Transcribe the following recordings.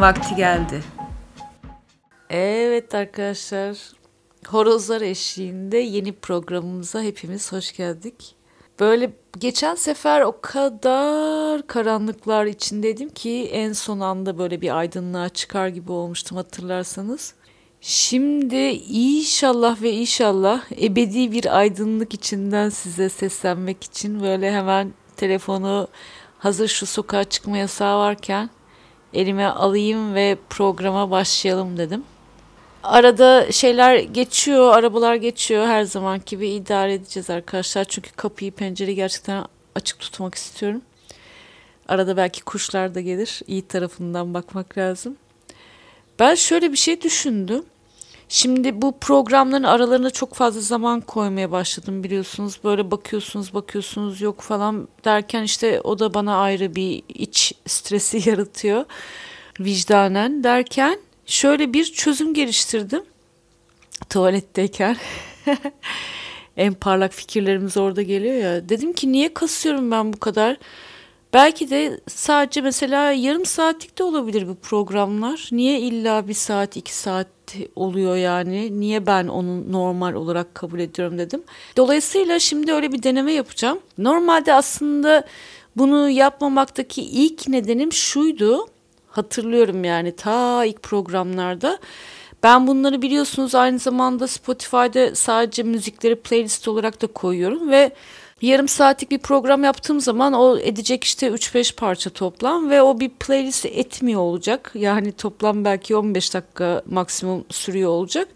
Vakti geldi. Evet arkadaşlar, horozlar eşliğinde yeni programımıza hepimiz hoş geldik. Böyle geçen sefer o kadar karanlıklar içindeydim ki en son anda böyle bir aydınlığa çıkar gibi olmuştum hatırlarsanız. Şimdi inşallah ve inşallah ebedi bir aydınlık içinden size seslenmek için böyle hemen telefonu hazır şu sokağa çıkma yasağı varken elime alayım ve programa başlayalım dedim. Arada şeyler geçiyor, arabalar geçiyor her zaman gibi idare edeceğiz arkadaşlar. Çünkü kapıyı, pencereyi gerçekten açık tutmak istiyorum. Arada belki kuşlar da gelir. İyi tarafından bakmak lazım. Ben şöyle bir şey düşündüm. Şimdi bu programların aralarına çok fazla zaman koymaya başladım biliyorsunuz. Böyle bakıyorsunuz bakıyorsunuz yok falan derken işte o da bana ayrı bir iç stresi yaratıyor vicdanen derken şöyle bir çözüm geliştirdim tuvaletteyken. en parlak fikirlerimiz orada geliyor ya. Dedim ki niye kasıyorum ben bu kadar? Belki de sadece mesela yarım saatlik de olabilir bu programlar. Niye illa bir saat, iki saat oluyor yani? Niye ben onu normal olarak kabul ediyorum dedim. Dolayısıyla şimdi öyle bir deneme yapacağım. Normalde aslında bunu yapmamaktaki ilk nedenim şuydu. Hatırlıyorum yani ta ilk programlarda. Ben bunları biliyorsunuz aynı zamanda Spotify'da sadece müzikleri playlist olarak da koyuyorum ve yarım saatlik bir program yaptığım zaman o edecek işte 3-5 parça toplam ve o bir playlist etmiyor olacak. Yani toplam belki 15 dakika maksimum sürüyor olacak.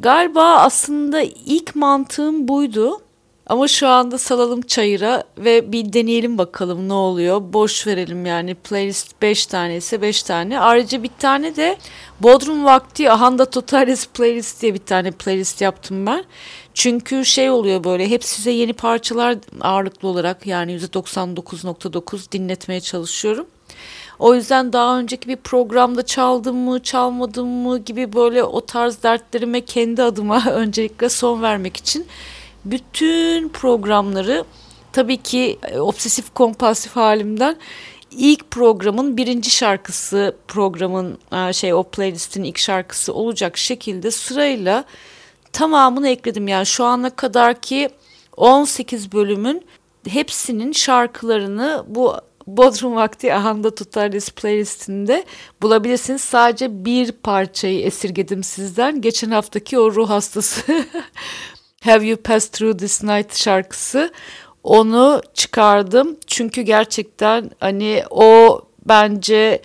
Galiba aslında ilk mantığım buydu. Ama şu anda salalım çayıra ve bir deneyelim bakalım ne oluyor. Boş verelim yani playlist 5 tane ise 5 tane. Ayrıca bir tane de Bodrum Vakti Ahanda Totalis playlist diye bir tane playlist yaptım ben. Çünkü şey oluyor böyle hep size yeni parçalar ağırlıklı olarak yani %99.9 dinletmeye çalışıyorum. O yüzden daha önceki bir programda çaldım mı çalmadım mı gibi böyle o tarz dertlerime kendi adıma öncelikle son vermek için bütün programları tabii ki e, obsesif kompulsif halimden ilk programın birinci şarkısı programın e, şey o playlistin ilk şarkısı olacak şekilde sırayla tamamını ekledim. Yani şu ana kadar ki 18 bölümün hepsinin şarkılarını bu Bodrum Vakti Ahanda Tutalis playlistinde bulabilirsiniz. Sadece bir parçayı esirgedim sizden. Geçen haftaki o ruh hastası Have You Passed Through This Night şarkısı. Onu çıkardım. Çünkü gerçekten hani o bence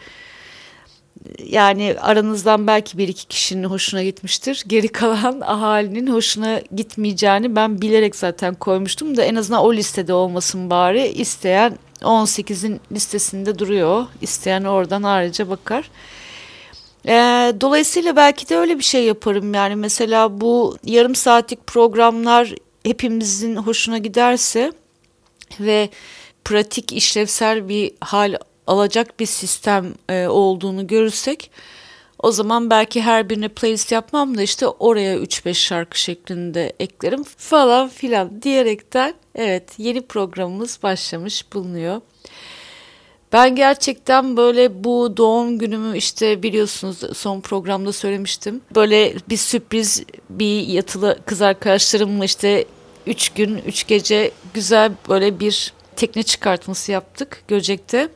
yani aranızdan belki bir iki kişinin hoşuna gitmiştir. Geri kalan ahalinin hoşuna gitmeyeceğini ben bilerek zaten koymuştum da en azından o listede olmasın bari. İsteyen 18'in listesinde duruyor. İsteyen oradan ayrıca bakar. E, dolayısıyla belki de öyle bir şey yaparım yani mesela bu yarım saatlik programlar hepimizin hoşuna giderse ve pratik işlevsel bir hal alacak bir sistem e, olduğunu görürsek o zaman belki her birine playlist yapmam da işte oraya 3-5 şarkı şeklinde eklerim falan filan diyerekten evet yeni programımız başlamış bulunuyor. Ben gerçekten böyle bu doğum günümü işte biliyorsunuz son programda söylemiştim. Böyle bir sürpriz bir yatılı kız arkadaşlarımla işte 3 gün 3 gece güzel böyle bir tekne çıkartması yaptık Göcek'te.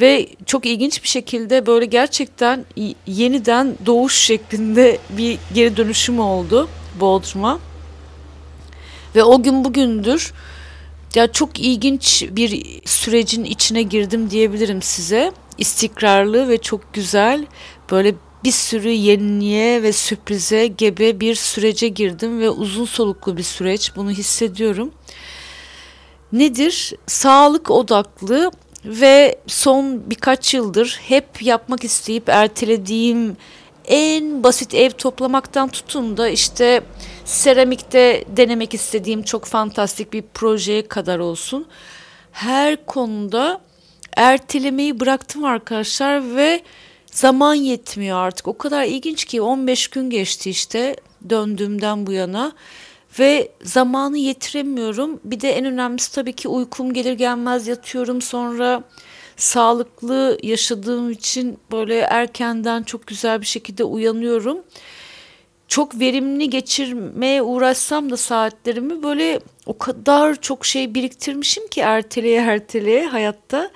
Ve çok ilginç bir şekilde böyle gerçekten yeniden doğuş şeklinde bir geri dönüşüm oldu Bodrum'a. Ve o gün bugündür ya çok ilginç bir sürecin içine girdim diyebilirim size. İstikrarlı ve çok güzel böyle bir sürü yeniliğe ve sürprize gebe bir sürece girdim ve uzun soluklu bir süreç bunu hissediyorum. Nedir? Sağlık odaklı Ve son birkaç yıldır hep yapmak isteyip ertelediğim en basit ev toplamaktan tutun da işte seramikte denemek istediğim çok fantastik bir projeye kadar olsun. Her konuda ertelemeyi bıraktım arkadaşlar ve zaman yetmiyor artık. O kadar ilginç ki 15 gün geçti işte döndüğümden bu yana ve zamanı yetiremiyorum. Bir de en önemlisi tabii ki uykum gelir gelmez yatıyorum sonra sağlıklı yaşadığım için böyle erkenden çok güzel bir şekilde uyanıyorum. Çok verimli geçirmeye uğraşsam da saatlerimi böyle o kadar çok şey biriktirmişim ki erteleye erteleye hayatta.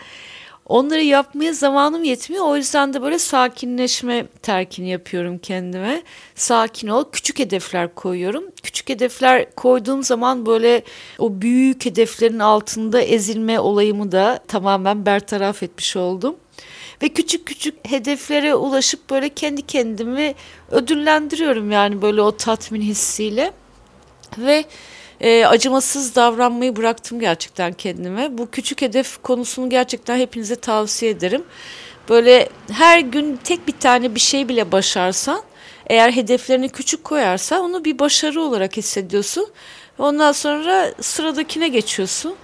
Onları yapmaya zamanım yetmiyor. O yüzden de böyle sakinleşme terkini yapıyorum kendime. Sakin ol. Küçük hedefler koyuyorum. Küçük hedefler koyduğum zaman böyle o büyük hedeflerin altında ezilme olayımı da tamamen bertaraf etmiş oldum. Ve küçük küçük hedeflere ulaşıp böyle kendi kendimi ödüllendiriyorum yani böyle o tatmin hissiyle. Ve e, acımasız davranmayı bıraktım gerçekten kendime. Bu küçük hedef konusunu gerçekten hepinize tavsiye ederim. Böyle her gün tek bir tane bir şey bile başarsan, eğer hedeflerini küçük koyarsan onu bir başarı olarak hissediyorsun. Ondan sonra sıradakine geçiyorsun.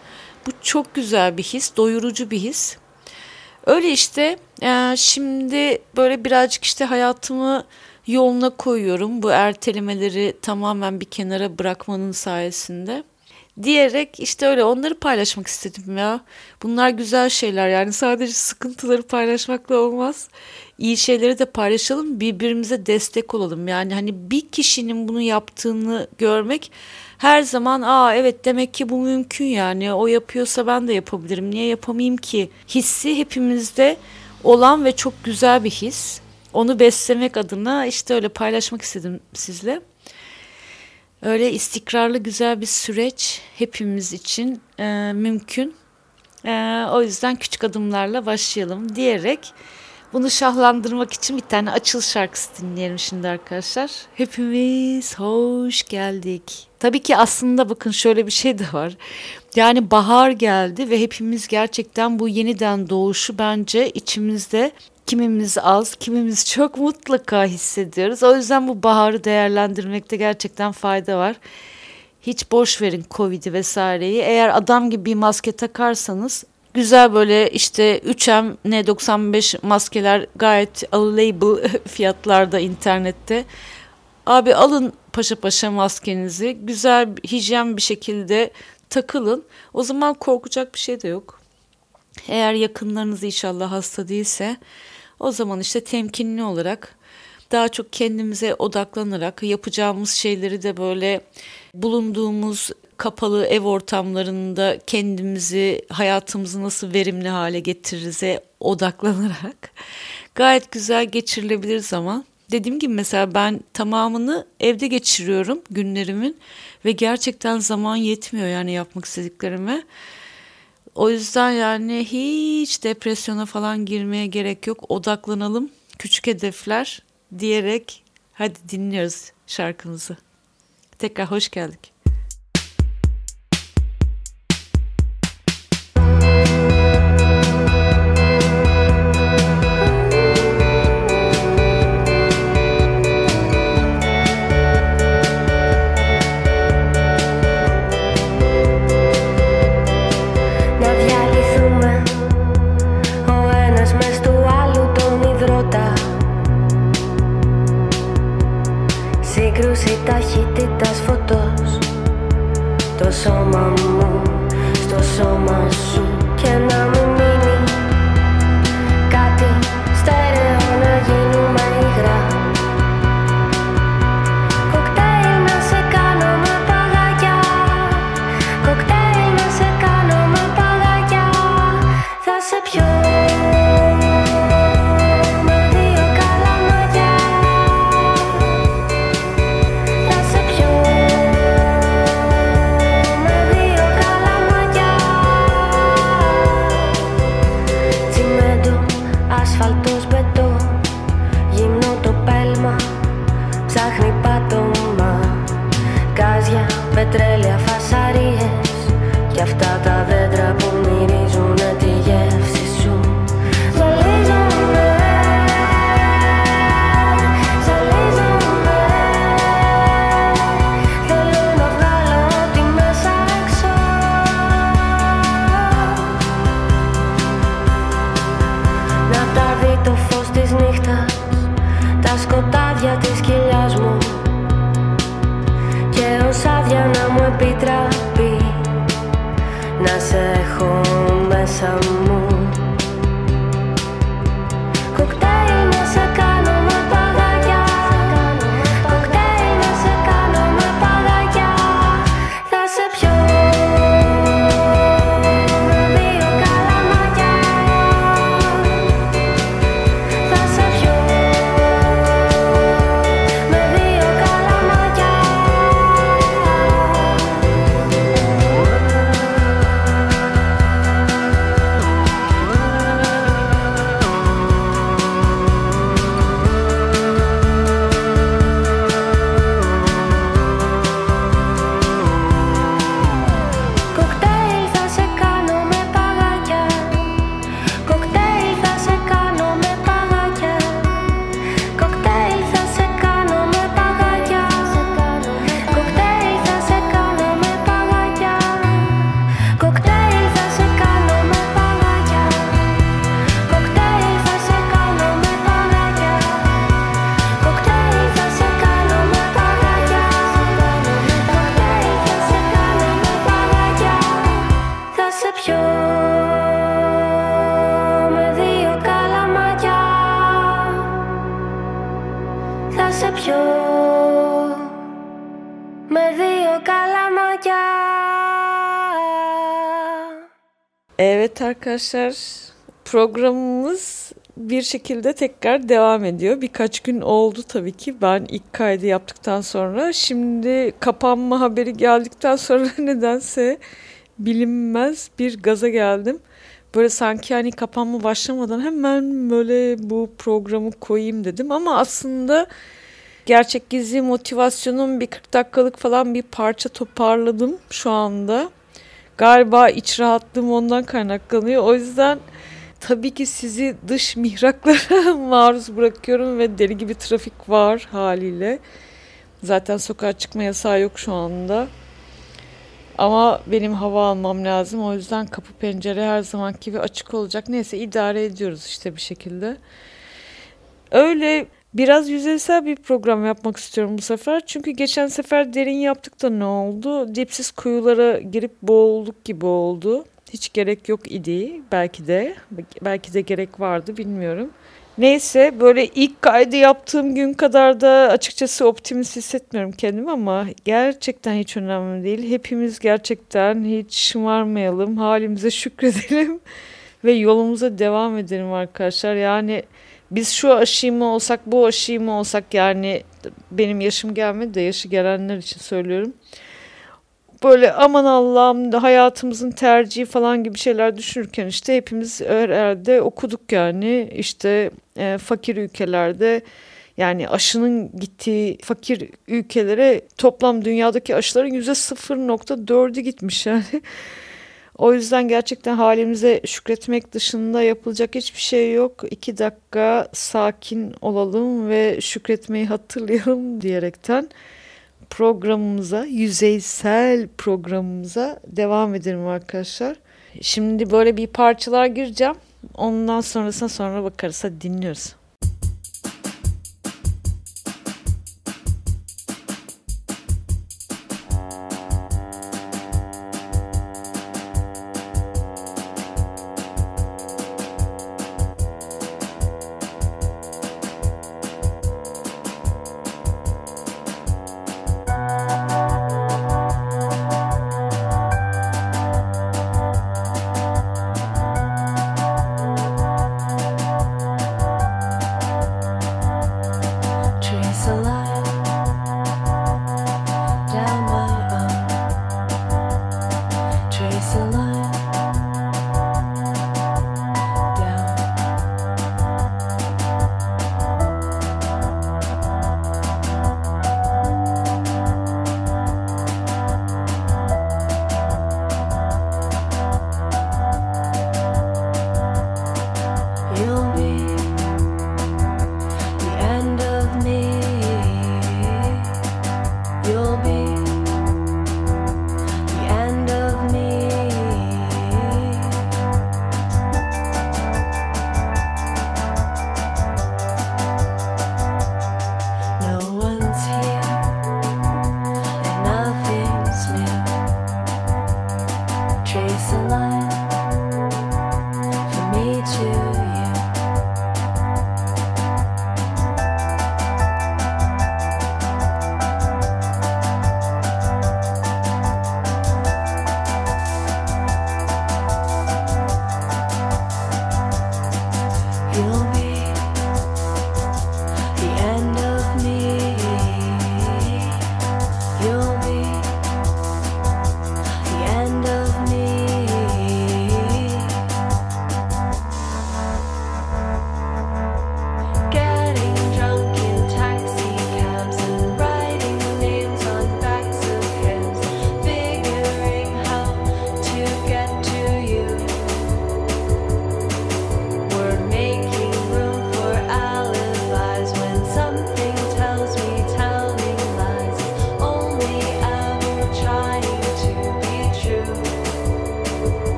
Bu çok güzel bir his, doyurucu bir his. Öyle işte e, şimdi böyle birazcık işte hayatımı yoluna koyuyorum bu ertelemeleri tamamen bir kenara bırakmanın sayesinde. Diyerek işte öyle onları paylaşmak istedim ya. Bunlar güzel şeyler yani sadece sıkıntıları paylaşmakla olmaz. İyi şeyleri de paylaşalım birbirimize destek olalım. Yani hani bir kişinin bunu yaptığını görmek her zaman aa evet demek ki bu mümkün yani o yapıyorsa ben de yapabilirim niye yapamayayım ki hissi hepimizde olan ve çok güzel bir his onu beslemek adına işte öyle paylaşmak istedim sizle. Öyle istikrarlı güzel bir süreç hepimiz için e, mümkün. E, o yüzden küçük adımlarla başlayalım diyerek bunu şahlandırmak için bir tane açıl şarkısı dinleyelim şimdi arkadaşlar. Hepimiz hoş geldik. Tabii ki aslında bakın şöyle bir şey de var. Yani bahar geldi ve hepimiz gerçekten bu yeniden doğuşu bence içimizde kimimiz az, kimimiz çok mutlaka hissediyoruz. O yüzden bu baharı değerlendirmekte gerçekten fayda var. Hiç boş verin Covid'i vesaireyi. Eğer adam gibi bir maske takarsanız güzel böyle işte 3M N95 maskeler gayet available fiyatlarda internette. Abi alın paşa paşa maskenizi güzel hijyen bir şekilde takılın. O zaman korkacak bir şey de yok. Eğer yakınlarınız inşallah hasta değilse o zaman işte temkinli olarak daha çok kendimize odaklanarak yapacağımız şeyleri de böyle bulunduğumuz kapalı ev ortamlarında kendimizi, hayatımızı nasıl verimli hale getiririze odaklanarak gayet güzel geçirilebilir zaman. Dediğim gibi mesela ben tamamını evde geçiriyorum günlerimin ve gerçekten zaman yetmiyor yani yapmak istediklerime. O yüzden yani hiç depresyona falan girmeye gerek yok. Odaklanalım. Küçük hedefler diyerek hadi dinliyoruz şarkımızı. Tekrar hoş geldik. στο σώμα μου, στο σώμα σου. Και να με arkadaşlar programımız bir şekilde tekrar devam ediyor. Birkaç gün oldu tabii ki ben ilk kaydı yaptıktan sonra. Şimdi kapanma haberi geldikten sonra nedense bilinmez bir gaza geldim. Böyle sanki hani kapanma başlamadan hemen böyle bu programı koyayım dedim. Ama aslında gerçek gizli motivasyonum bir 40 dakikalık falan bir parça toparladım şu anda. Galiba iç rahatlığım ondan kaynaklanıyor. O yüzden tabii ki sizi dış mihraklara maruz bırakıyorum ve deli gibi trafik var haliyle. Zaten sokağa çıkma yasağı yok şu anda. Ama benim hava almam lazım. O yüzden kapı pencere her zaman gibi açık olacak. Neyse idare ediyoruz işte bir şekilde. Öyle biraz yüzeysel bir program yapmak istiyorum bu sefer. Çünkü geçen sefer derin yaptık da ne oldu? Dipsiz kuyulara girip boğulduk gibi oldu. Hiç gerek yok idi belki de. Belki de gerek vardı bilmiyorum. Neyse böyle ilk kaydı yaptığım gün kadar da açıkçası optimist hissetmiyorum kendimi ama gerçekten hiç önemli değil. Hepimiz gerçekten hiç şımarmayalım, halimize şükredelim ve yolumuza devam edelim arkadaşlar. Yani biz şu aşıyı mı olsak bu aşıyı mı olsak yani benim yaşım gelmedi de yaşı gelenler için söylüyorum böyle aman Allah'ım hayatımızın tercihi falan gibi şeyler düşünürken işte hepimiz herhalde okuduk yani işte e, fakir ülkelerde yani aşının gittiği fakir ülkelere toplam dünyadaki aşıların yüzde 0.4'ü gitmiş yani. O yüzden gerçekten halimize şükretmek dışında yapılacak hiçbir şey yok. İki dakika sakin olalım ve şükretmeyi hatırlayalım diyerekten programımıza, yüzeysel programımıza devam edelim arkadaşlar. Şimdi böyle bir parçalar gireceğim. Ondan sonrasına sonra bakarız. Hadi dinliyoruz.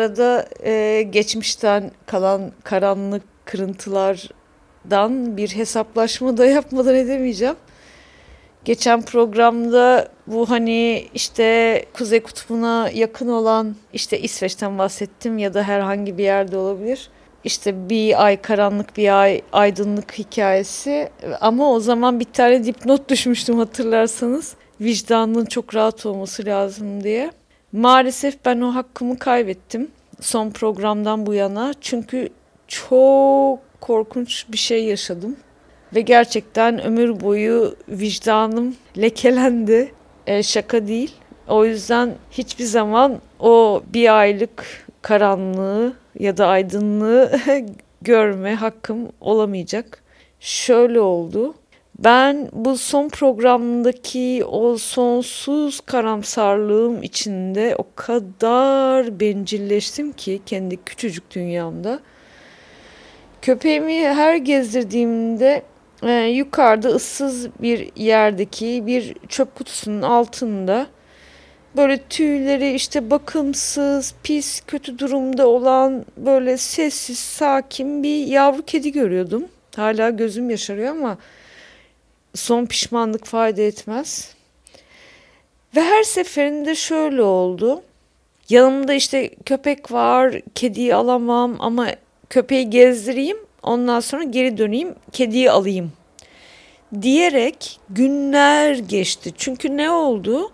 İşte geçmişten kalan karanlık kırıntılardan bir hesaplaşma da yapmadan edemeyeceğim. Geçen programda bu hani işte Kuzey Kutbu'na yakın olan işte İsveç'ten bahsettim ya da herhangi bir yerde olabilir. İşte bir ay karanlık bir ay aydınlık hikayesi ama o zaman bir tane dipnot düşmüştüm hatırlarsanız. Vicdanının çok rahat olması lazım diye. Maalesef ben o hakkımı kaybettim son programdan bu yana. Çünkü çok korkunç bir şey yaşadım. Ve gerçekten ömür boyu vicdanım lekelendi. E, şaka değil. O yüzden hiçbir zaman o bir aylık karanlığı ya da aydınlığı görme hakkım olamayacak. Şöyle oldu. Ben bu son programdaki o sonsuz karamsarlığım içinde o kadar bencilleştim ki kendi küçücük dünyamda. Köpeğimi her gezdirdiğimde e, yukarıda ıssız bir yerdeki bir çöp kutusunun altında böyle tüyleri işte bakımsız, pis, kötü durumda olan böyle sessiz, sakin bir yavru kedi görüyordum. Hala gözüm yaşarıyor ama son pişmanlık fayda etmez. Ve her seferinde şöyle oldu. Yanımda işte köpek var, kediyi alamam ama köpeği gezdireyim, ondan sonra geri döneyim, kediyi alayım diyerek günler geçti. Çünkü ne oldu?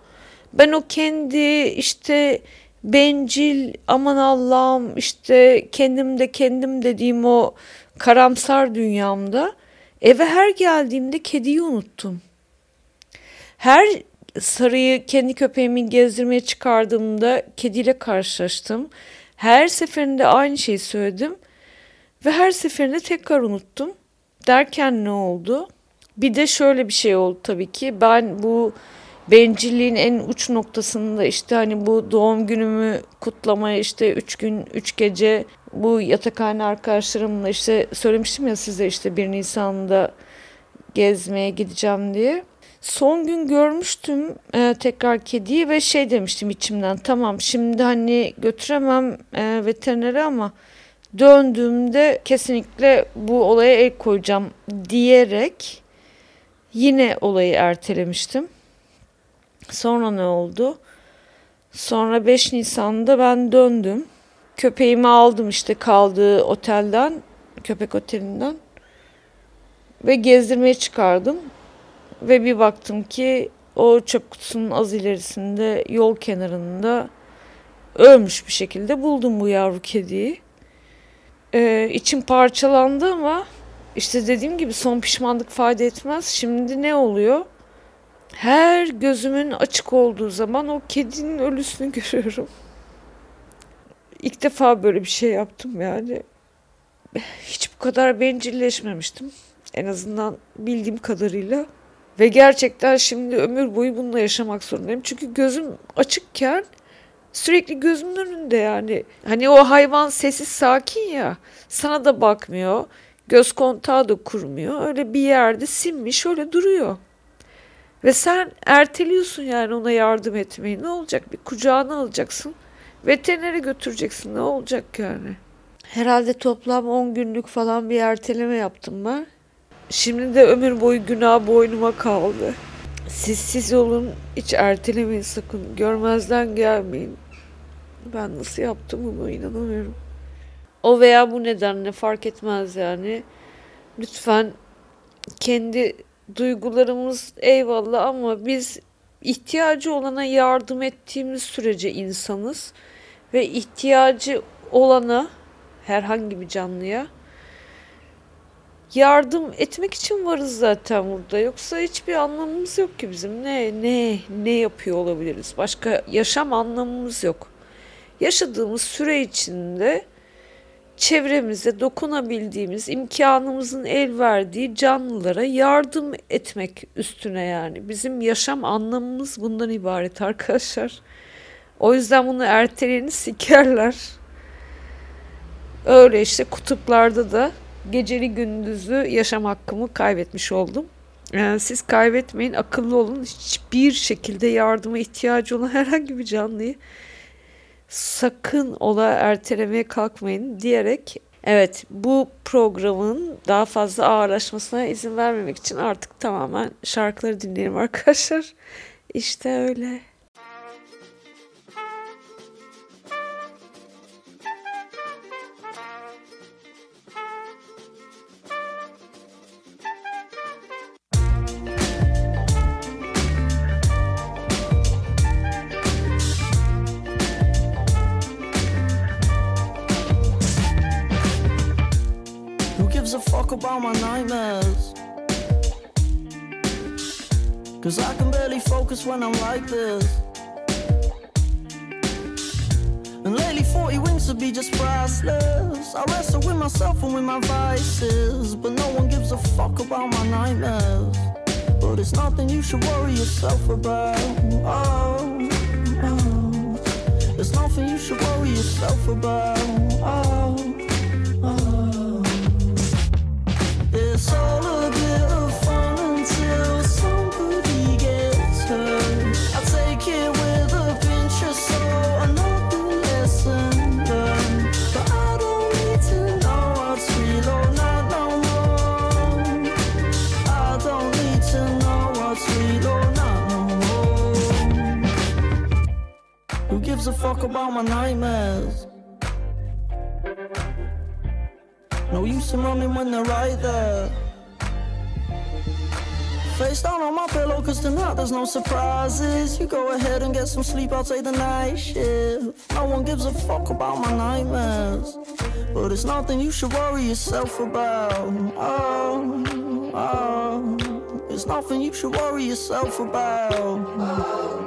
Ben o kendi işte bencil aman Allah'ım işte kendim de kendim dediğim o karamsar dünyamda eve her geldiğimde kediyi unuttum. Her sarıyı kendi köpeğimi gezdirmeye çıkardığımda kediyle karşılaştım. Her seferinde aynı şeyi söyledim ve her seferinde tekrar unuttum. Derken ne oldu? Bir de şöyle bir şey oldu tabii ki. Ben bu bencilliğin en uç noktasında işte hani bu doğum günümü kutlamaya işte üç gün üç gece bu yatakhane arkadaşlarımla işte söylemiştim ya size işte 1 Nisan'da gezmeye gideceğim diye. Son gün görmüştüm e, tekrar kediyi ve şey demiştim içimden tamam şimdi hani götüremem e, veterinere ama döndüğümde kesinlikle bu olaya el koyacağım diyerek yine olayı ertelemiştim. Sonra ne oldu? Sonra 5 Nisan'da ben döndüm. Köpeğimi aldım işte kaldığı otelden, köpek otelinden. Ve gezdirmeye çıkardım. Ve bir baktım ki o çöp kutusunun az ilerisinde yol kenarında ölmüş bir şekilde buldum bu yavru kediyi. Ee, içim parçalandı ama işte dediğim gibi son pişmanlık fayda etmez. Şimdi ne oluyor? Her gözümün açık olduğu zaman o kedinin ölüsünü görüyorum. İlk defa böyle bir şey yaptım yani. Hiç bu kadar bencilleşmemiştim. En azından bildiğim kadarıyla. Ve gerçekten şimdi ömür boyu bununla yaşamak zorundayım. Çünkü gözüm açıkken sürekli gözümün önünde yani. Hani o hayvan sessiz sakin ya. Sana da bakmıyor. Göz kontağı da kurmuyor. Öyle bir yerde sinmiş öyle duruyor. Ve sen erteliyorsun yani ona yardım etmeyi. Ne olacak? Bir kucağına alacaksın. Veterinere götüreceksin. Ne olacak yani? Herhalde toplam 10 günlük falan bir erteleme yaptım ben. Şimdi de ömür boyu günah boynuma kaldı. Siz siz olun, hiç ertelemeyin sakın. Görmezden gelmeyin. Ben nasıl yaptım bunu inanamıyorum. O veya bu nedenle fark etmez yani. Lütfen kendi duygularımız eyvallah ama biz ihtiyacı olana yardım ettiğimiz sürece insanız ve ihtiyacı olana herhangi bir canlıya yardım etmek için varız zaten burada. Yoksa hiçbir anlamımız yok ki bizim. Ne ne ne yapıyor olabiliriz? Başka yaşam anlamımız yok. Yaşadığımız süre içinde çevremize dokunabildiğimiz, imkanımızın el verdiği canlılara yardım etmek üstüne yani. Bizim yaşam anlamımız bundan ibaret arkadaşlar. O yüzden bunu erteleyeni sikerler. Öyle işte kutuplarda da geceli gündüzlü yaşam hakkımı kaybetmiş oldum. Yani siz kaybetmeyin, akıllı olun. Hiçbir şekilde yardıma ihtiyacı olan herhangi bir canlıyı sakın ola ertelemeye kalkmayın diyerek evet bu programın daha fazla ağırlaşmasına izin vermemek için artık tamamen şarkıları dinleyelim arkadaşlar. İşte öyle. Talk about my nightmares. Cause I can barely focus when I'm like this. And lately 40 wings to be just priceless. I wrestle with myself and with my vices. But no one gives a fuck about my nightmares. But it's nothing you should worry yourself about. Oh, oh. It's nothing you should worry yourself about. Oh. Fuck about my nightmares? No use in running when they're right there. Face down on my pillow, cause tonight there's no surprises. You go ahead and get some sleep, I'll take the night shift. No one gives a fuck about my nightmares. But it's nothing you should worry yourself about. Oh, oh. It's nothing you should worry yourself about. It's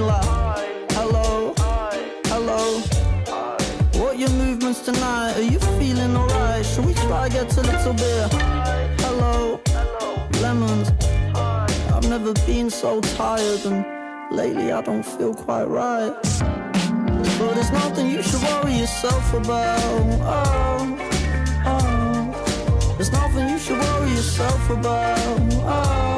I don't feel quite right. But it's nothing you should worry yourself about. Oh, oh. There's nothing you should worry yourself about. Oh,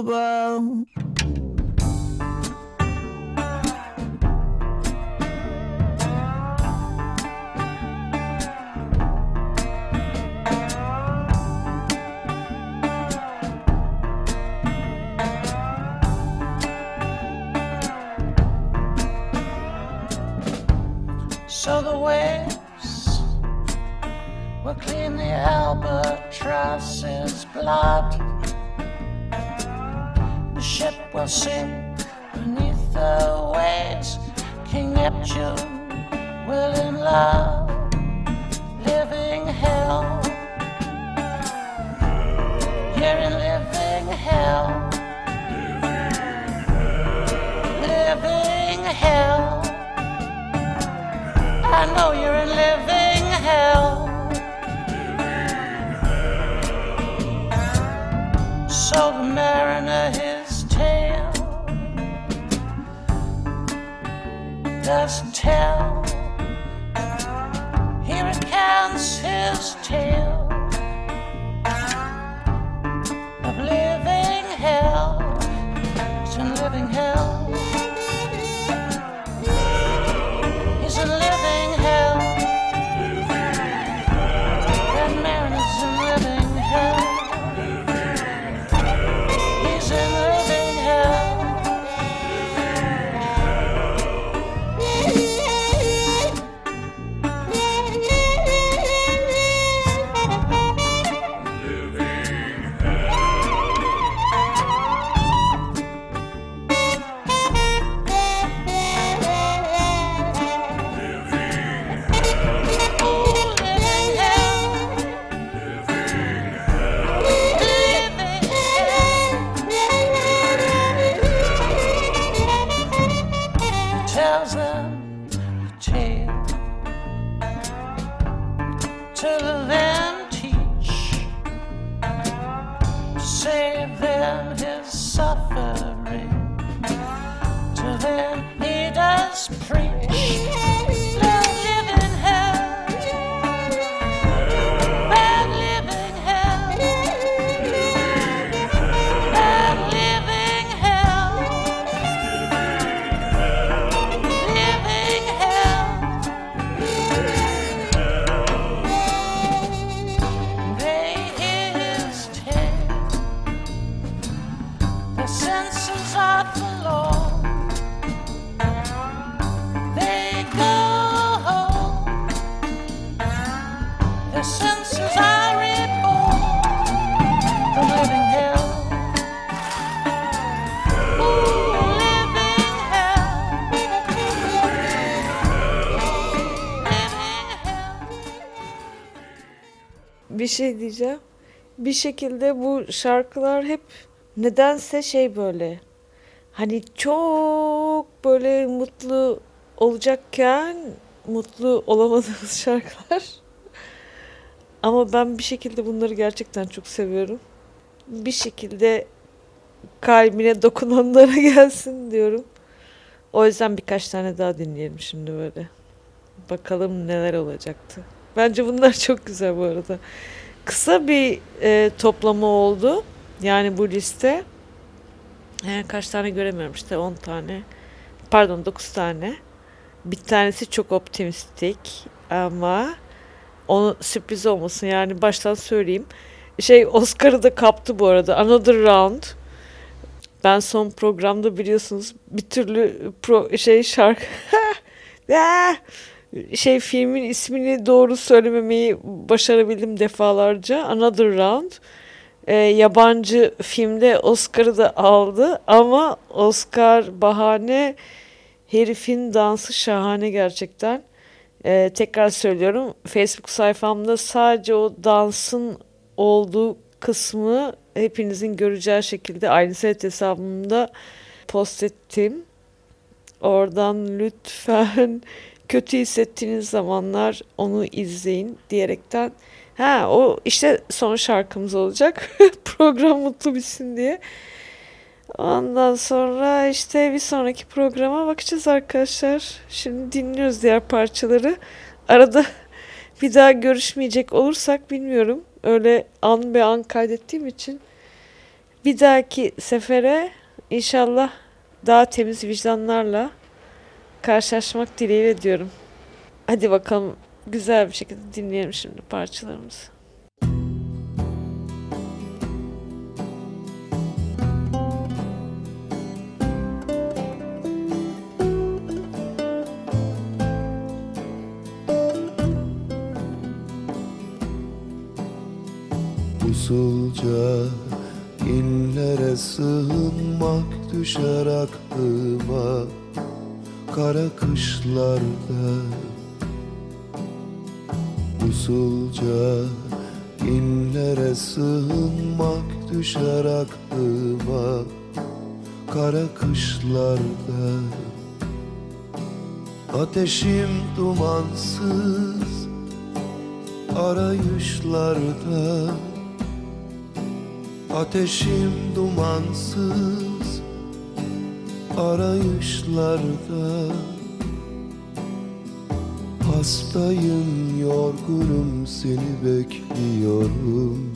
impossible showed the mariner his tail. That's tell. Şey diyeceğim. Bir şekilde bu şarkılar hep nedense şey böyle. Hani çok böyle mutlu olacakken mutlu olamadığımız şarkılar. Ama ben bir şekilde bunları gerçekten çok seviyorum. Bir şekilde kalbine dokunanlara gelsin diyorum. O yüzden birkaç tane daha dinleyelim şimdi böyle. Bakalım neler olacaktı. Bence bunlar çok güzel bu arada. Kısa bir e, toplama oldu. Yani bu liste. E, kaç tane göremiyorum işte 10 tane. Pardon 9 tane. Bir tanesi çok optimistik ama onu sürpriz olmasın yani baştan söyleyeyim. Şey Oscar'ı da kaptı bu arada. Another Round. Ben son programda biliyorsunuz bir türlü pro, şey şarkı Ah! Şey filmin ismini doğru söylememeyi başarabildim defalarca. Another Round. Ee, yabancı filmde Oscar'ı da aldı ama Oscar bahane herifin dansı şahane gerçekten. Ee, tekrar söylüyorum Facebook sayfamda sadece o dansın olduğu kısmı hepinizin göreceği şekilde aynı set hesabımda post ettim. Oradan lütfen kötü hissettiğiniz zamanlar onu izleyin diyerekten ha o işte son şarkımız olacak. Program mutlu bitsin diye. Ondan sonra işte bir sonraki programa bakacağız arkadaşlar. Şimdi dinliyoruz diğer parçaları. Arada bir daha görüşmeyecek olursak bilmiyorum. Öyle an be an kaydettiğim için bir dahaki sefere inşallah daha temiz vicdanlarla karşılaşmak dileğiyle diyorum. Hadi bakalım güzel bir şekilde dinleyelim şimdi parçalarımızı. Usulca inlere sığınmak düşer aklıma Kara kışlarda Usulca inlere sığınmak düşer aklıma. Kara kışlarda Ateşim dumansız arayışlarda Ateşim dumansız arayışlarda. Hastayım yorgunum seni bekliyorum.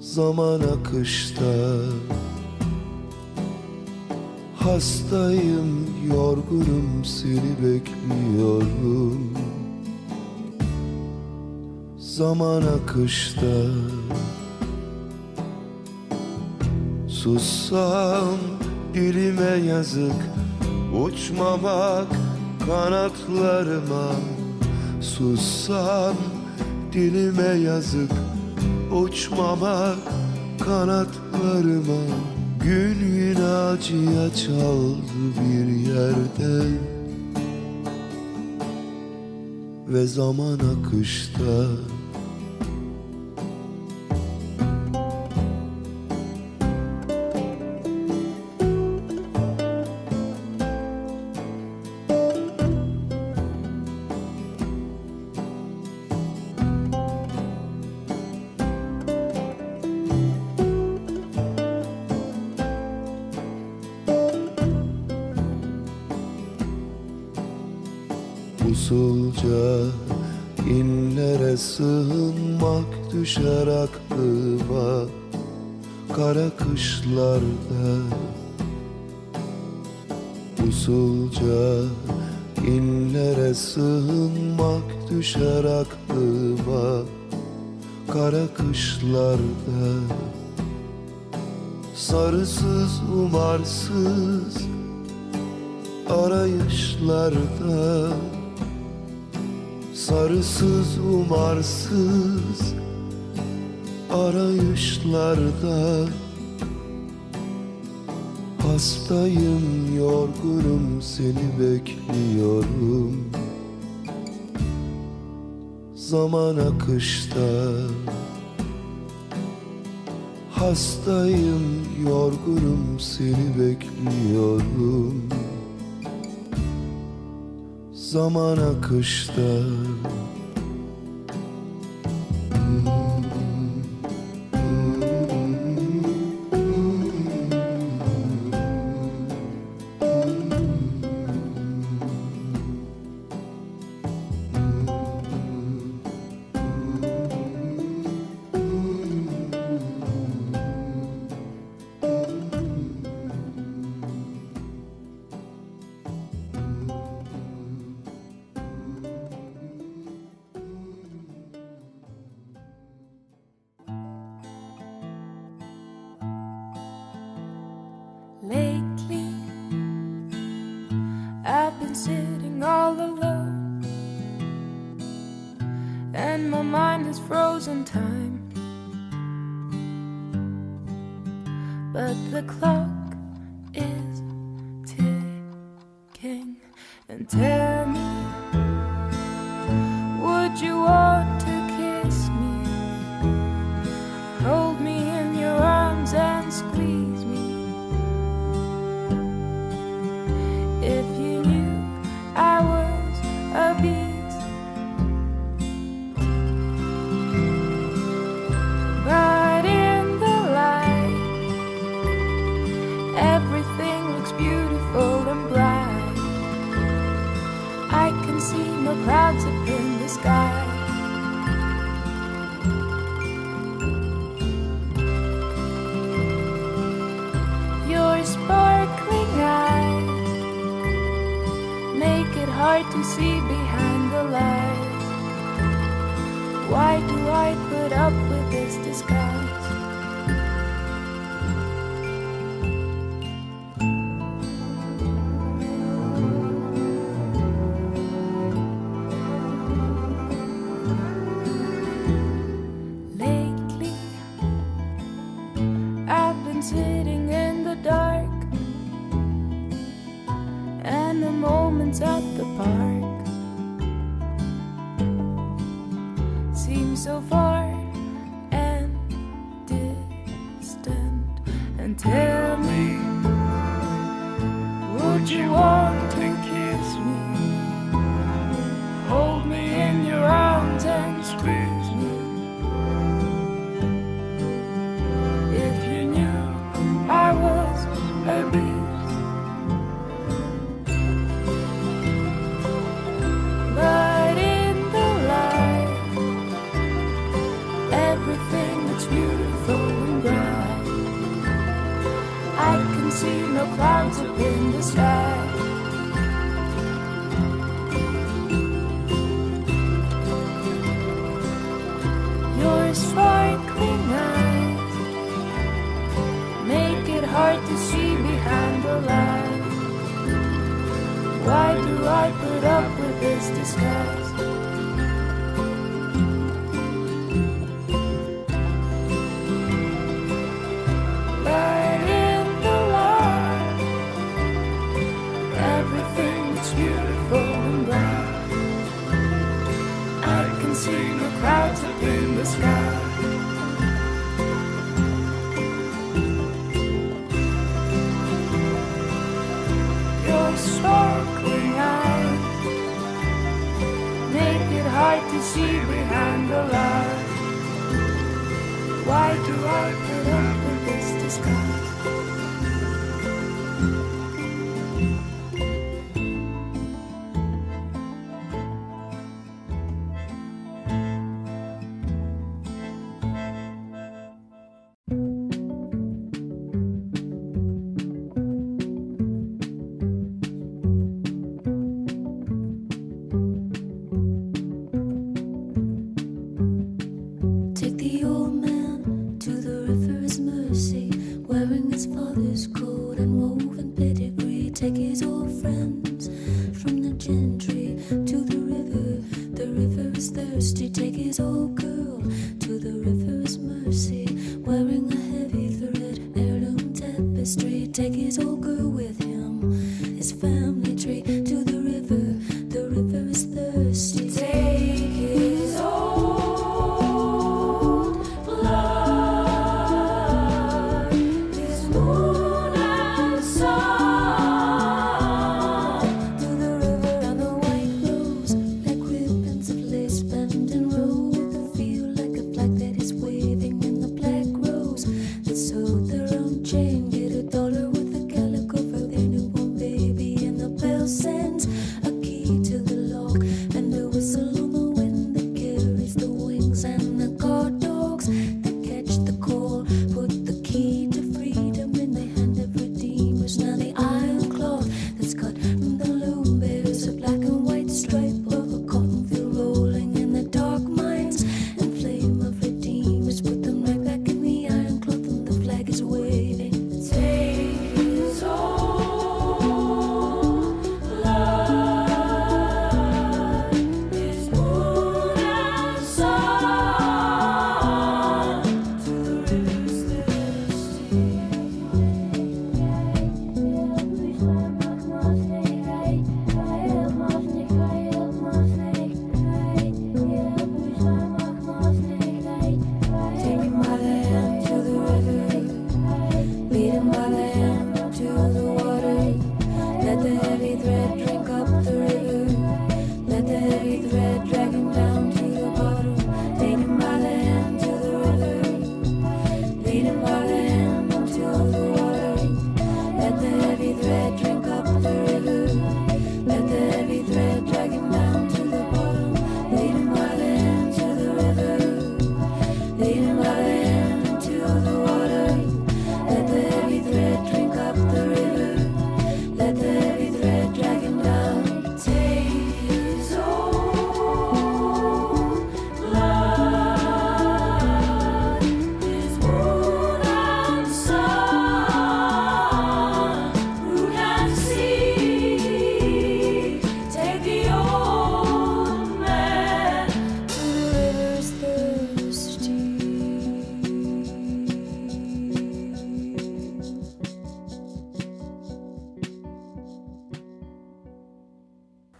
Zaman akışta. Hastayım yorgunum seni bekliyorum. Zaman akışta Sussam dilime yazık Uçmamak kanatlarıma. Sussam dilime yazık Uçmamak kanatlarıma. Gün yine acıya çaldı bir yerde. Ve zaman akışta Sarısız umarsız arayışlarda Hastayım yorgunum seni bekliyorum Zaman akışta Hastayım yorgunum seni bekliyorum zaman akışta. so far and distant. And tell me would you want clouds up in the sky. Your sparkling eyes make it hard to see behind the lies. Why do I put up with this disguise? see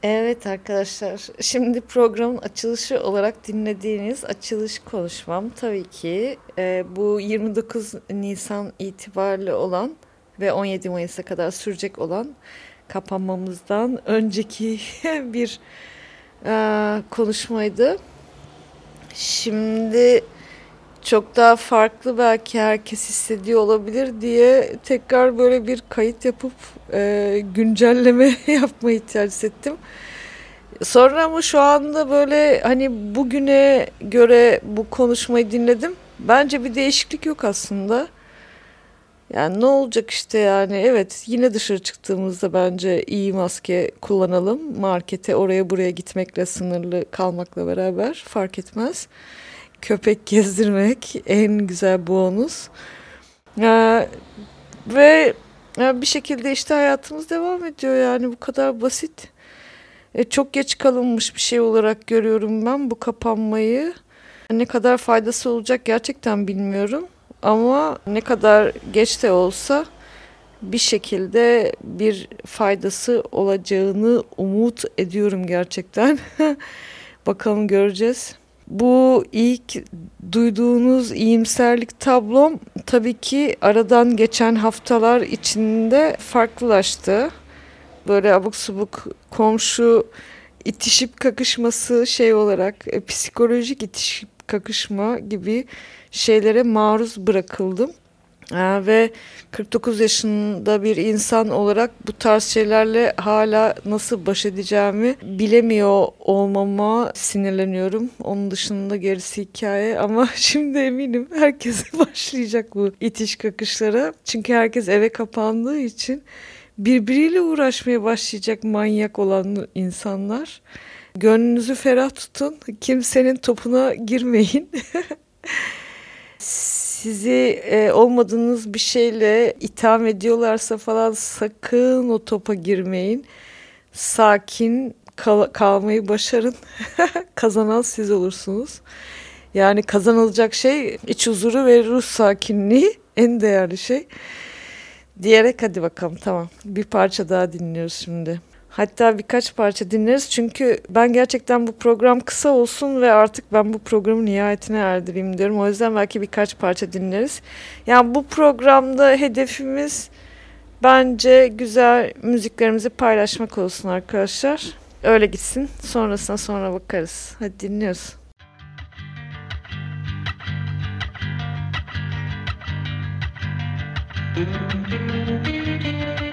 Evet arkadaşlar, şimdi programın açılışı olarak dinlediğiniz açılış konuşmam tabii ki e, bu 29 Nisan itibariyle olan ve 17 Mayıs'a kadar sürecek olan kapanmamızdan önceki bir e, konuşmaydı. Şimdi çok daha farklı belki herkes hissediyor olabilir diye tekrar böyle bir kayıt yapıp e, güncelleme yapma ihtiyacı hissettim. Sonra ama şu anda böyle hani bugüne göre bu konuşmayı dinledim. Bence bir değişiklik yok aslında. Yani ne olacak işte yani evet yine dışarı çıktığımızda bence iyi maske kullanalım. Markete oraya buraya gitmekle sınırlı kalmakla beraber fark etmez. Köpek gezdirmek en güzel bonus. Ee, ve ya bir şekilde işte hayatımız devam ediyor yani bu kadar basit. E, çok geç kalınmış bir şey olarak görüyorum ben bu kapanmayı. Ne kadar faydası olacak gerçekten bilmiyorum. Ama ne kadar geç de olsa bir şekilde bir faydası olacağını umut ediyorum gerçekten. Bakalım göreceğiz. Bu ilk duyduğunuz iyimserlik tablom tabii ki aradan geçen haftalar içinde farklılaştı. Böyle abuk subuk komşu itişip kakışması şey olarak e, psikolojik itişip kakışma gibi şeylere maruz bırakıldım. Ve 49 yaşında bir insan olarak bu tarz şeylerle hala nasıl baş edeceğimi bilemiyor olmama sinirleniyorum. Onun dışında gerisi hikaye ama şimdi eminim herkese başlayacak bu itiş kakışlara. Çünkü herkes eve kapandığı için birbiriyle uğraşmaya başlayacak manyak olan insanlar. Gönlünüzü ferah tutun. Kimsenin topuna girmeyin. sizi e, olmadığınız bir şeyle itham ediyorlarsa falan sakın o topa girmeyin. Sakin kal- kalmayı başarın. Kazanan siz olursunuz. Yani kazanılacak şey iç huzuru ve ruh sakinliği en değerli şey. Diyerek hadi bakalım tamam. Bir parça daha dinliyoruz şimdi. Hatta birkaç parça dinleriz çünkü ben gerçekten bu program kısa olsun ve artık ben bu programı nihayetine erdireyim diyorum. O yüzden belki birkaç parça dinleriz. Yani bu programda hedefimiz bence güzel müziklerimizi paylaşmak olsun arkadaşlar. Öyle gitsin. Sonrasına sonra bakarız. Hadi dinliyoruz. I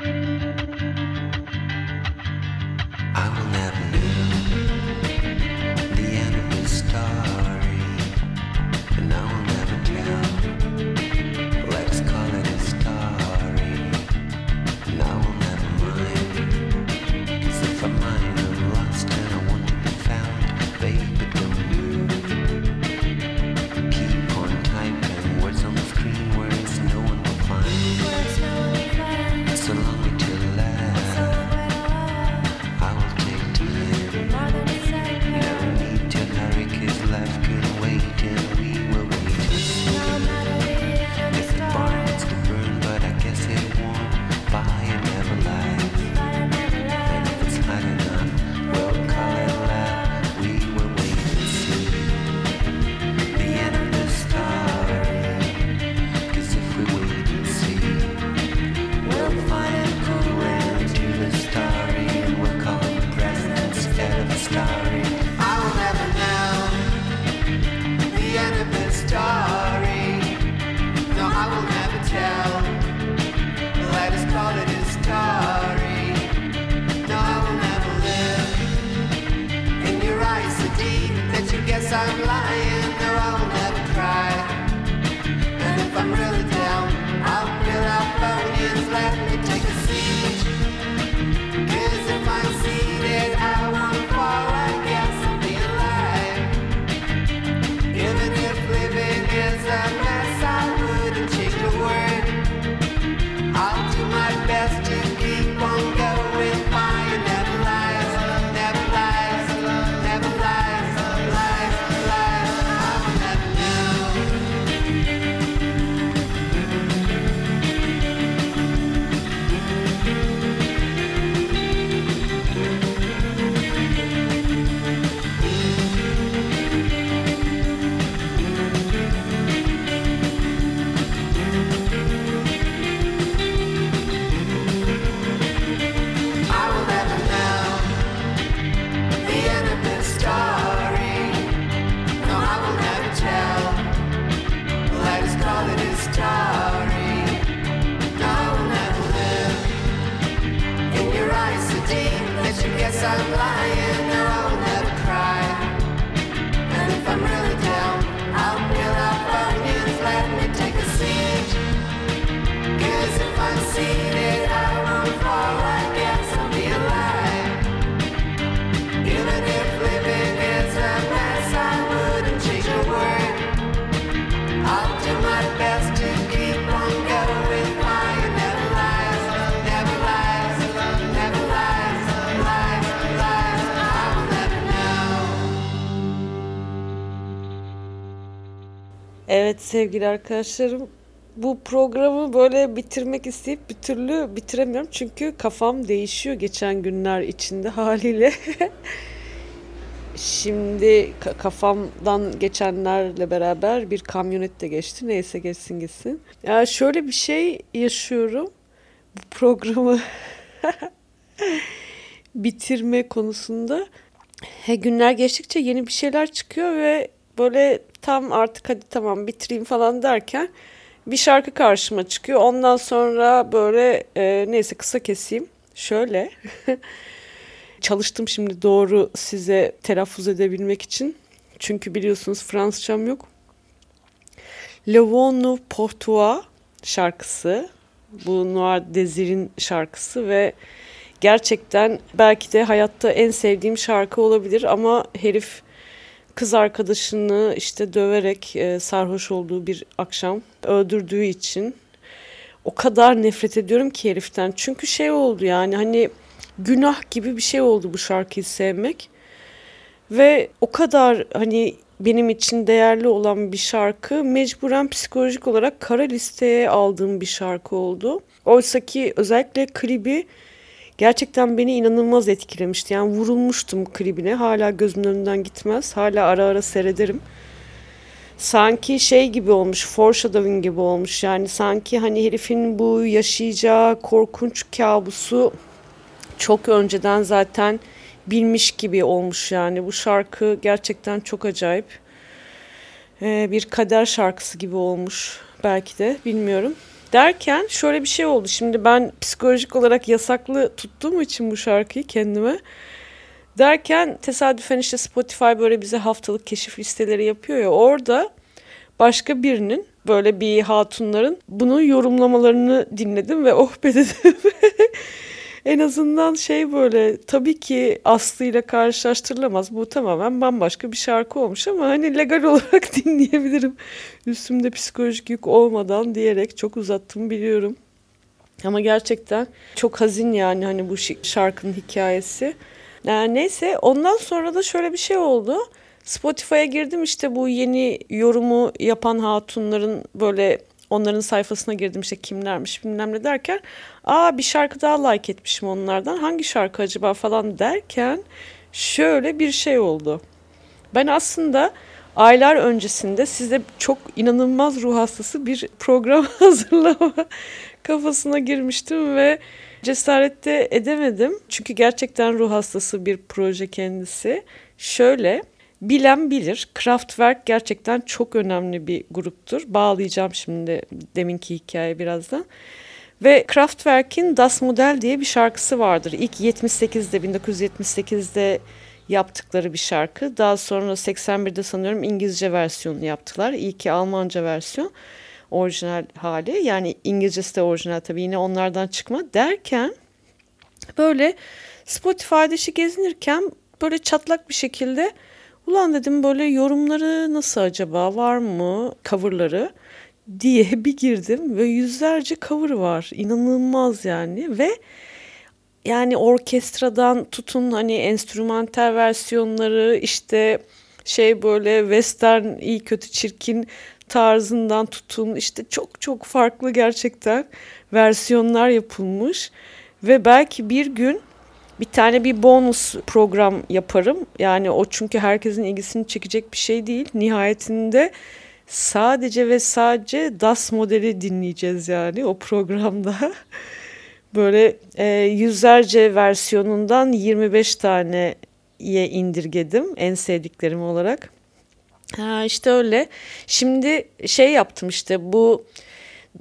sevgili arkadaşlarım bu programı böyle bitirmek isteyip bir türlü bitiremiyorum. Çünkü kafam değişiyor geçen günler içinde haliyle. Şimdi ka- kafamdan geçenlerle beraber bir kamyonet de geçti. Neyse geçsin gitsin. Ya şöyle bir şey yaşıyorum. Bu programı bitirme konusunda. He, günler geçtikçe yeni bir şeyler çıkıyor ve böyle tam artık hadi tamam bitireyim falan derken bir şarkı karşıma çıkıyor. Ondan sonra böyle e, neyse kısa keseyim. Şöyle çalıştım şimdi doğru size telaffuz edebilmek için. Çünkü biliyorsunuz Fransızcam yok. Le nous Portois şarkısı. Bu Noir Desir'in şarkısı ve gerçekten belki de hayatta en sevdiğim şarkı olabilir ama herif kız arkadaşını işte döverek e, sarhoş olduğu bir akşam öldürdüğü için o kadar nefret ediyorum ki heriften. Çünkü şey oldu yani hani günah gibi bir şey oldu bu şarkıyı sevmek. Ve o kadar hani benim için değerli olan bir şarkı mecburen psikolojik olarak kara listeye aldığım bir şarkı oldu. Oysa ki özellikle klibi gerçekten beni inanılmaz etkilemişti. Yani vurulmuştum klibine. Hala gözümün önünden gitmez. Hala ara ara seyrederim. Sanki şey gibi olmuş, foreshadowing gibi olmuş. Yani sanki hani herifin bu yaşayacağı korkunç kabusu çok önceden zaten bilmiş gibi olmuş yani. Bu şarkı gerçekten çok acayip. Ee, bir kader şarkısı gibi olmuş belki de bilmiyorum. Derken şöyle bir şey oldu. Şimdi ben psikolojik olarak yasaklı tuttuğum için bu şarkıyı kendime. Derken tesadüfen işte Spotify böyle bize haftalık keşif listeleri yapıyor ya orada başka birinin böyle bir hatunların bunu yorumlamalarını dinledim ve oh be dedim. En azından şey böyle tabii ki Aslı ile karşılaştırılamaz. Bu tamamen bambaşka bir şarkı olmuş ama hani legal olarak dinleyebilirim. Üstümde psikolojik yük olmadan diyerek çok uzattım biliyorum. Ama gerçekten çok hazin yani hani bu şarkının hikayesi. Yani neyse ondan sonra da şöyle bir şey oldu. Spotify'a girdim işte bu yeni yorumu yapan hatunların böyle onların sayfasına girdim işte kimlermiş bilmem ne derken aa bir şarkı daha like etmişim onlardan hangi şarkı acaba falan derken şöyle bir şey oldu. Ben aslında aylar öncesinde size çok inanılmaz ruh hastası bir program hazırlama kafasına girmiştim ve cesarette edemedim. Çünkü gerçekten ruh hastası bir proje kendisi. Şöyle bilen bilir. Kraftwerk gerçekten çok önemli bir gruptur. Bağlayacağım şimdi deminki hikaye birazdan. Ve Kraftwerk'in Das Model diye bir şarkısı vardır. İlk 78'de 1978'de yaptıkları bir şarkı. Daha sonra 81'de sanıyorum İngilizce versiyonunu yaptılar. İyi ki Almanca versiyon orijinal hali. Yani İngilizcesi de orijinal tabii yine onlardan çıkma derken böyle Spotify'da işi gezinirken böyle çatlak bir şekilde ulan dedim böyle yorumları nasıl acaba var mı coverları diye bir girdim ve yüzlerce cover var. İnanılmaz yani ve yani orkestradan tutun hani enstrümantal versiyonları işte şey böyle western iyi kötü çirkin tarzından tutun işte çok çok farklı gerçekten versiyonlar yapılmış ve belki bir gün bir tane bir bonus program yaparım. Yani o çünkü herkesin ilgisini çekecek bir şey değil. Nihayetinde sadece ve sadece DAS modeli dinleyeceğiz yani o programda. Böyle e, yüzlerce versiyonundan 25 taneye indirgedim en sevdiklerim olarak. Ha işte öyle. Şimdi şey yaptım işte bu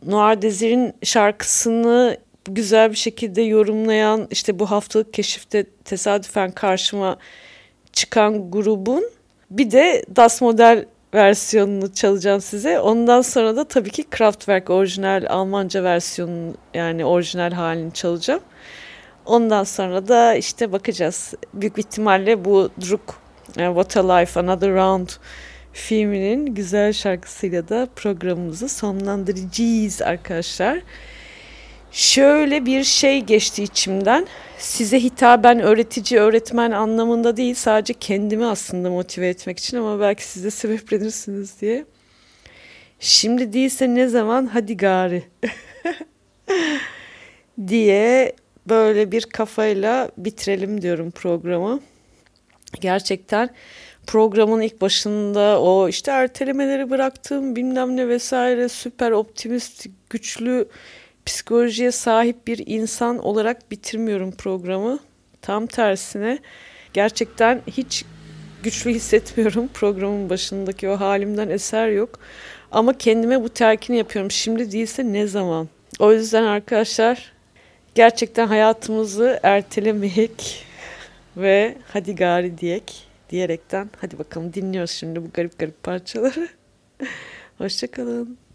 Noir Desir'in şarkısını güzel bir şekilde yorumlayan işte bu haftalık keşifte tesadüfen karşıma çıkan grubun bir de Das Model versiyonunu çalacağım size. Ondan sonra da tabii ki Kraftwerk orijinal Almanca versiyonunu yani orijinal halini çalacağım. Ondan sonra da işte bakacağız. Büyük ihtimalle bu Druk e, What a Life Another Round filminin güzel şarkısıyla da programımızı sonlandıracağız arkadaşlar. Şöyle bir şey geçti içimden. Size hitaben öğretici, öğretmen anlamında değil sadece kendimi aslında motive etmek için ama belki siz de sebeplenirsiniz diye. Şimdi değilse ne zaman hadi gari diye böyle bir kafayla bitirelim diyorum programı. Gerçekten programın ilk başında o işte ertelemeleri bıraktım bilmem ne vesaire süper optimist güçlü psikolojiye sahip bir insan olarak bitirmiyorum programı. Tam tersine gerçekten hiç güçlü hissetmiyorum programın başındaki o halimden eser yok. Ama kendime bu telkini yapıyorum. Şimdi değilse ne zaman? O yüzden arkadaşlar gerçekten hayatımızı ertelemeyek ve hadi gari diyek diyerekten hadi bakalım dinliyoruz şimdi bu garip garip parçaları. Hoşçakalın.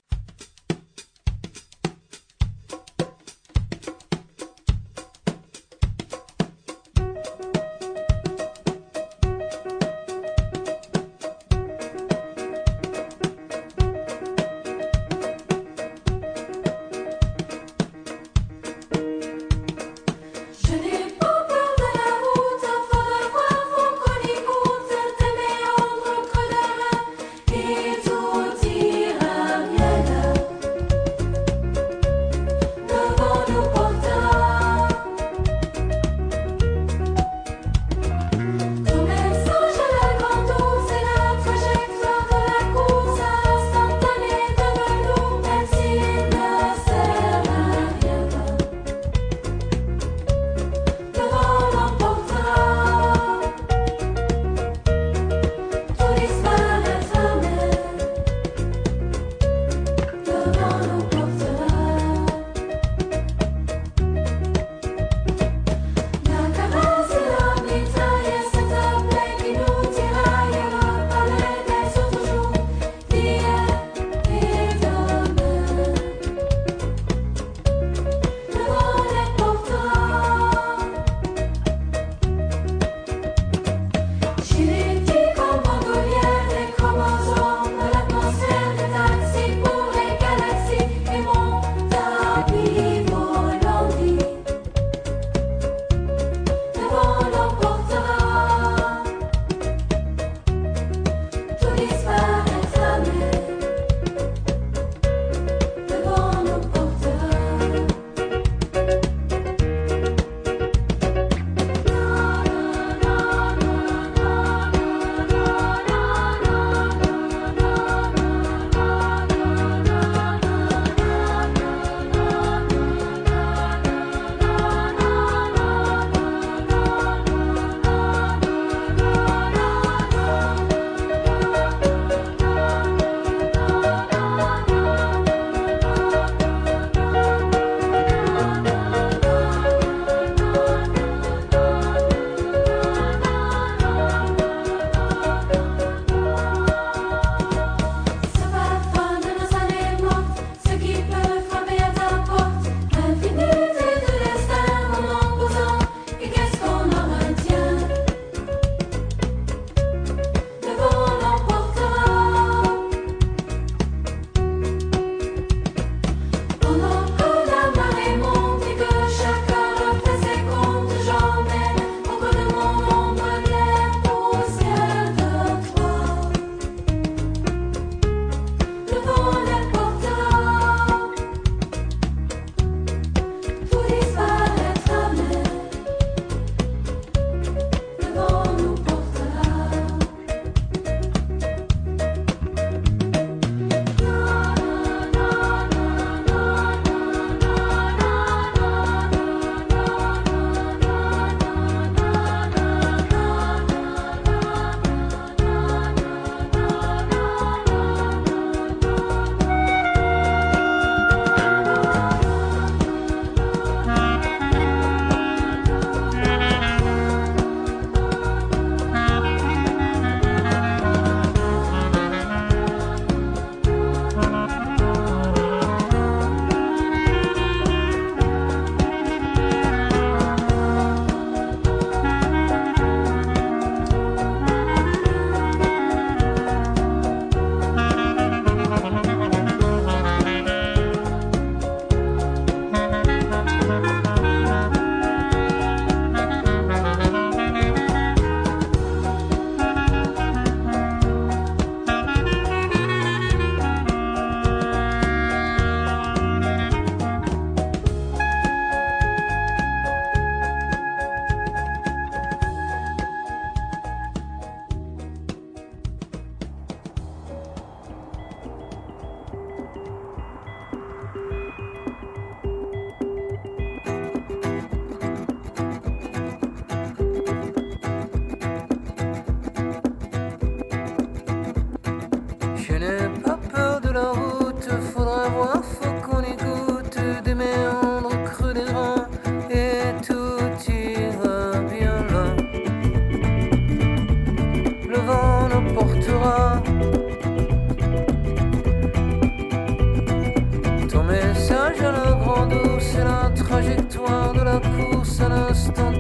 Trajectoire de la course à l'instantané.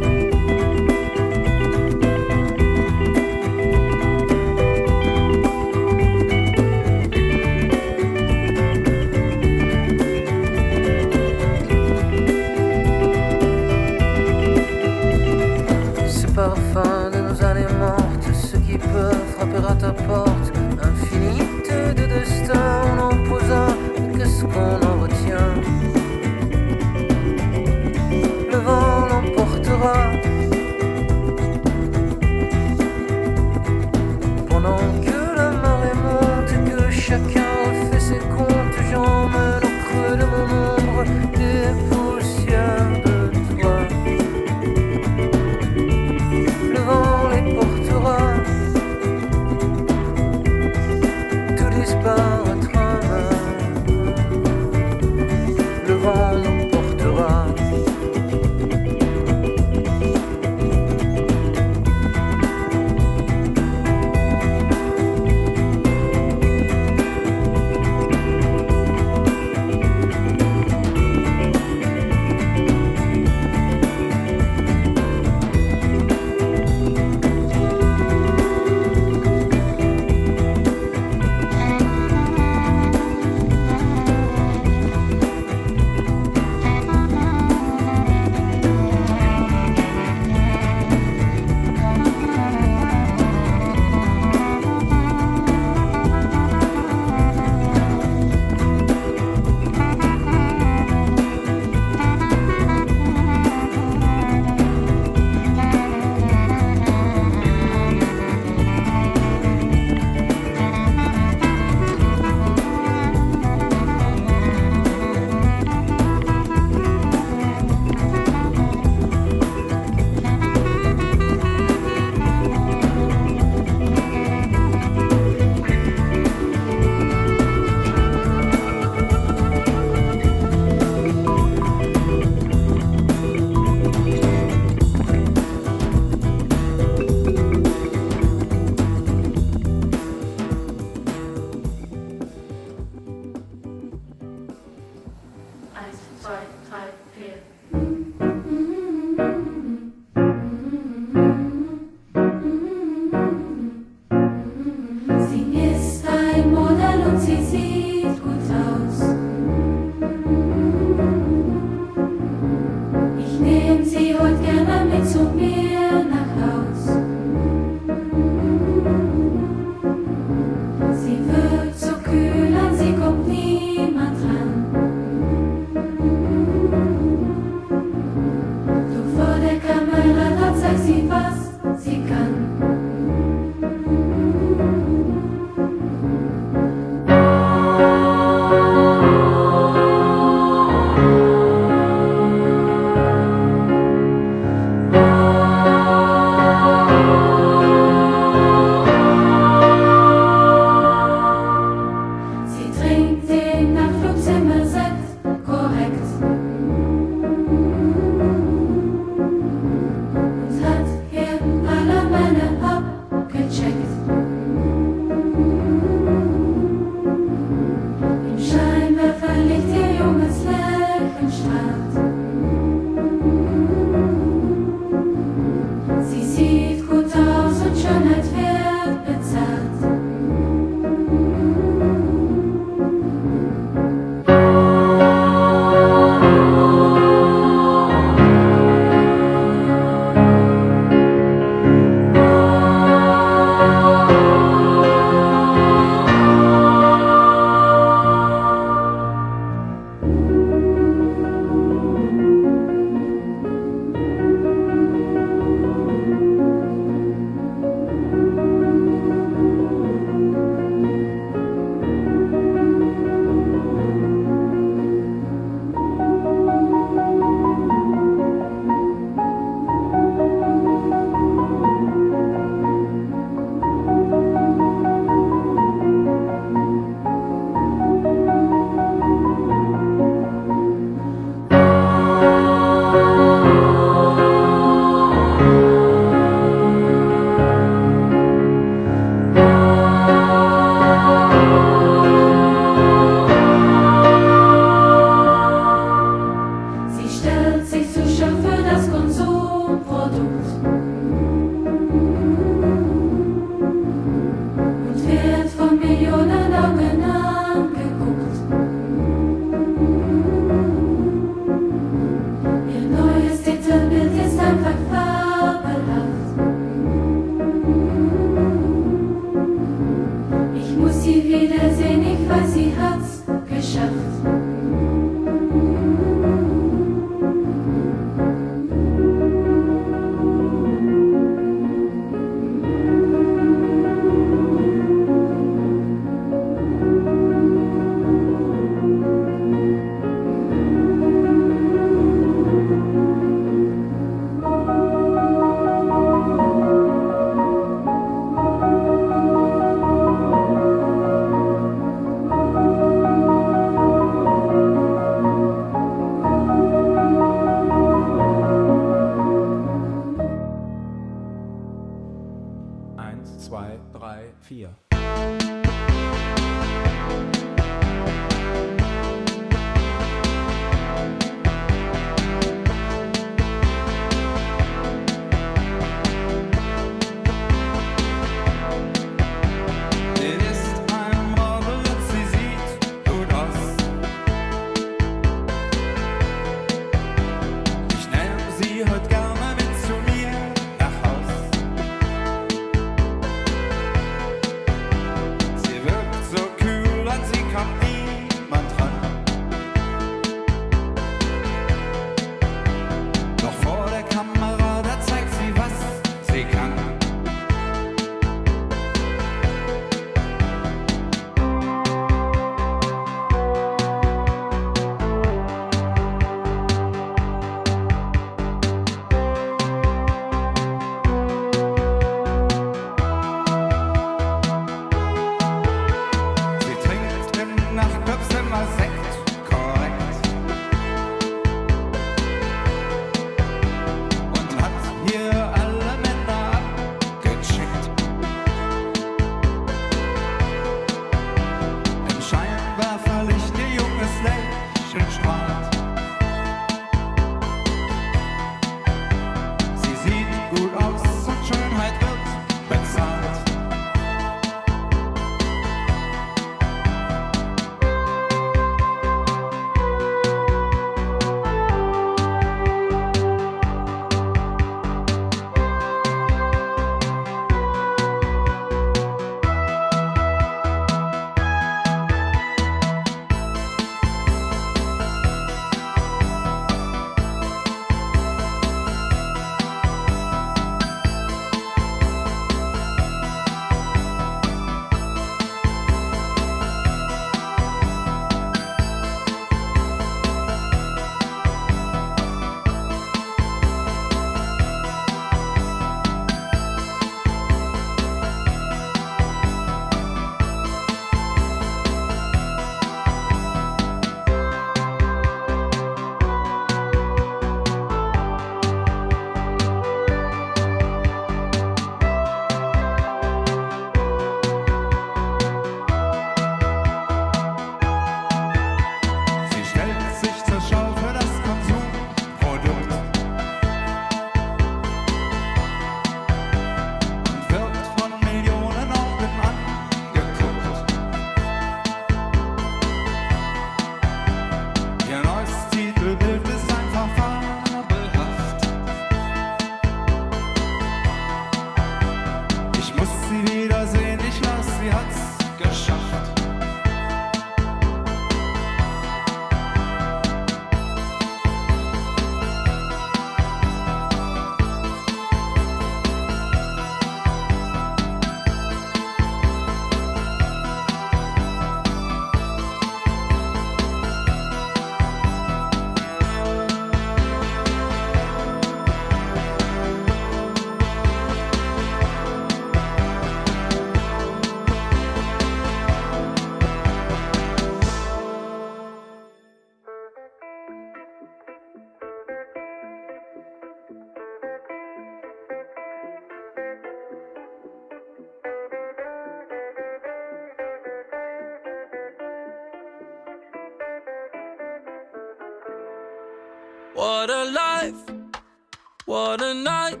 What a night,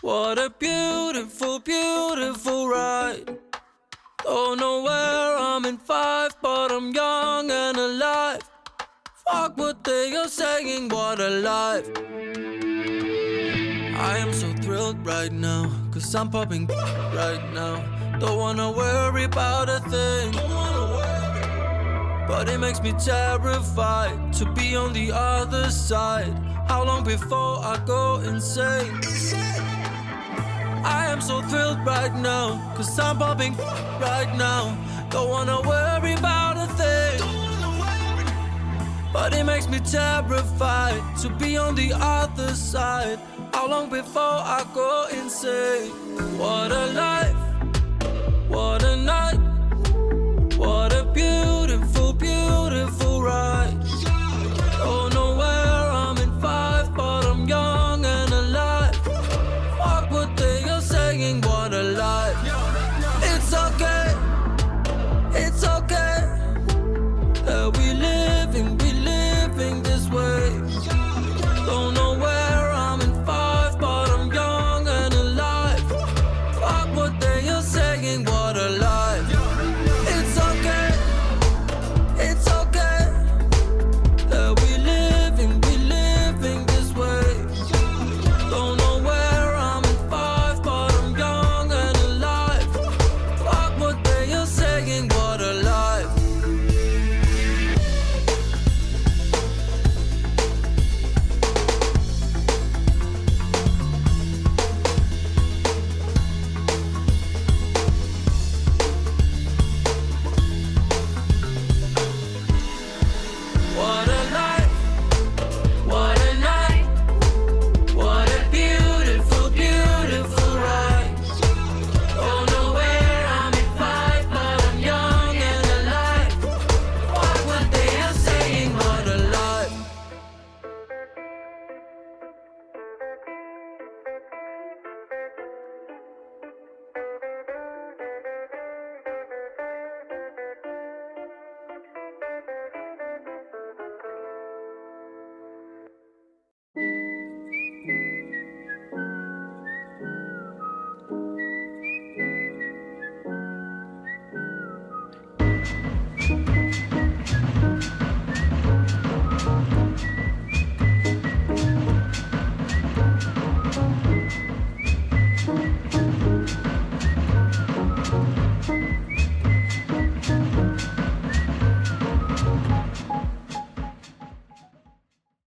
what a beautiful, beautiful ride. Don't know where I'm in five, but I'm young and alive. Fuck what they are saying, what a life. I am so thrilled right now, cause I'm popping right now. Don't wanna worry about a thing. But it makes me terrified to be on the other side. How long before I go insane? I am so thrilled right now, cause I'm popping right now. Don't wanna worry about a thing. But it makes me terrified to be on the other side. How long before I go insane? What a life, what.